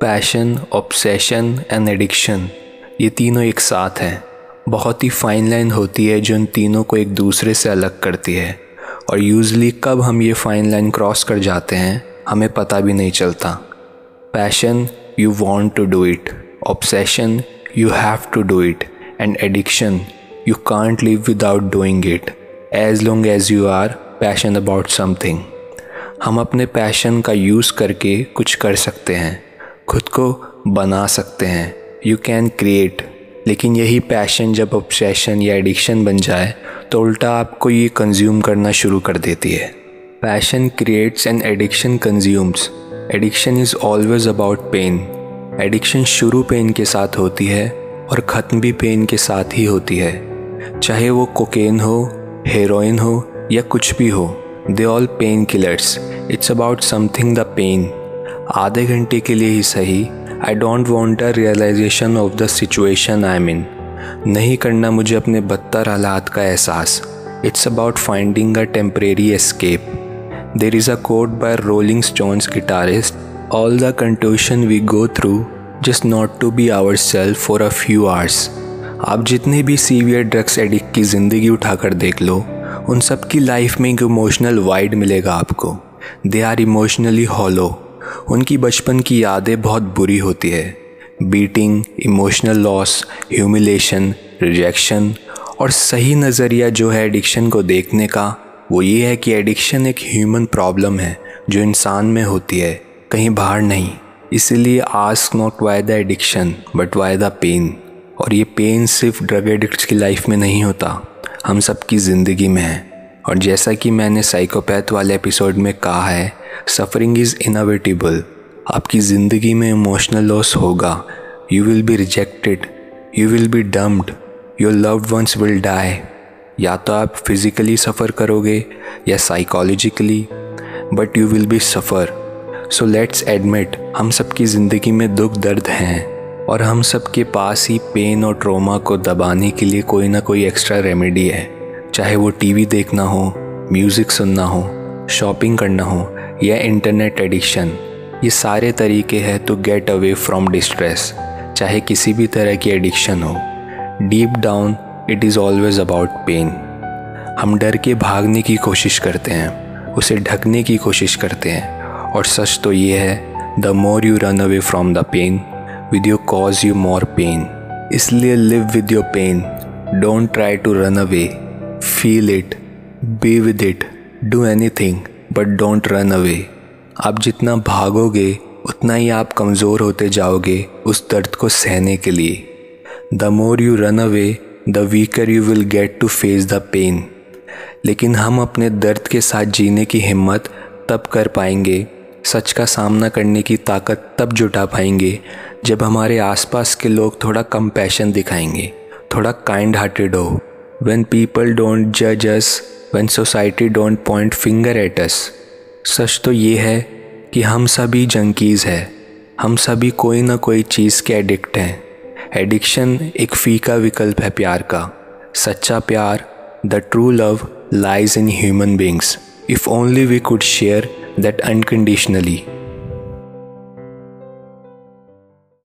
Passion obsession and addiction ये तीनों एक साथ हैं। बहुत ही फाइन लाइन होती है जो इन तीनों को एक दूसरे से अलग करती है। और यूजली कब हम ये फाइन लाइन क्रॉस कर जाते हैं, हमें पता भी नहीं चलता। Passion you want to do it obsession you have to do it and addiction you can't live without doing it as long as you are passion about something हम अपने पैशन का यूज़ करके कुछ कर सकते हैं। खुद को बना सकते हैं। यू कैन क्रिएट लेकिन यही पैशन जब ऑब्सेशन या एडिक्शन बन जाए तो उल्टा आपको ये कंज्यूम करना शुरू कर देती है। Passion creates and addiction consumes addiction is always about pain addiction शुरू पेन के साथ होती है और ख़त्म भी पेन के साथ ही होती है। चाहे वो कोकेन हो हेरोइन हो या कुछ भी हो they all painkillers it's about something the pain आधे घंटे के लिए ही सही। I don't want a realization of the situation I mean नहीं करना मुझे अपने बदतर हालात का एहसास। It's about finding a temporary escape there is a code by Rolling Stones guitarist all the contusion we go through just not to be our self for a few hours आप जितने भी सीवियर ड्रग्स एडिक्ट की ज़िंदगी उठाकर देख लो, उन सब की लाइफ में एक इमोशनल वाइड मिलेगा आपको। दे आर इमोशनली हॉलो उनकी बचपन की यादें बहुत बुरी होती है। Beating emotional loss humiliation rejection और सही नज़रिया जो है एडिक्शन को देखने का, वो ये है कि एडिक्शन एक ह्यूमन प्रॉब्लम है, जो इंसान में होती है, कहीं बाहर नहीं। इसीलिए ask not why the addiction but why the pain और ये पेन सिर्फ़ ड्रग एडिक्ट्स की लाइफ में नहीं होता, हम सबकी ज़िंदगी में है। और जैसा कि मैंने साइकोपैथ वाले एपिसोड में कहा है सफरिंग इज़ इनोवेटिबल आपकी ज़िंदगी में इमोशनल लॉस होगा। You will be rejected you will be dumped your loved ones will die या तो आप फिज़िकली सफ़र करोगे या psychologically but you will be suffer so let's admit हम सबकी ज़िंदगी में दुख दर्द हैं और हम सबके पास ही पेन और ट्रोमा को दबाने के लिए कोई ना कोई एक्स्ट्रा रेमेडी है। चाहे वो टीवी देखना हो, म्यूज़िक सुनना हो, शॉपिंग करना हो या इंटरनेट एडिक्शन, ये सारे तरीके हैं to get away from distress चाहे किसी भी तरह की एडिक्शन हो। Deep down it is always about pain हम डर के भागने की कोशिश करते हैं, उसे ढकने की कोशिश करते हैं, और सच तो ये है the more you run away from the pain with you cause you more pain इसलिए live with your pain don't try to run away feel it be with it do anything but don't run away आप जितना भागोगे, उतना ही आप कमज़ोर होते जाओगे उस दर्द को सहने के लिए। The more you run away the weaker you will get to face the pain लेकिन हम अपने दर्द के साथ जीने की हिम्मत तब कर पाएँगे। सच का सामना करने की ताकत तब जुटा पाएँगे, जब हमारे आसपास के लोग थोड़ा कंपैशन दिखाएँगे, थोड़ा काइंड हार्टेड हो। वेन पीपल डोंट जज us when society don't point finger at us सच तो ये है कि हम सभी जंकीज़ हैं। हम सभी कोई ना कोई चीज़ के एडिक्ट हैं। एडिक्शन एक फीका विकल्प है प्यार का। सच्चा प्यार the true love lies in human beings if only we could share that unconditionally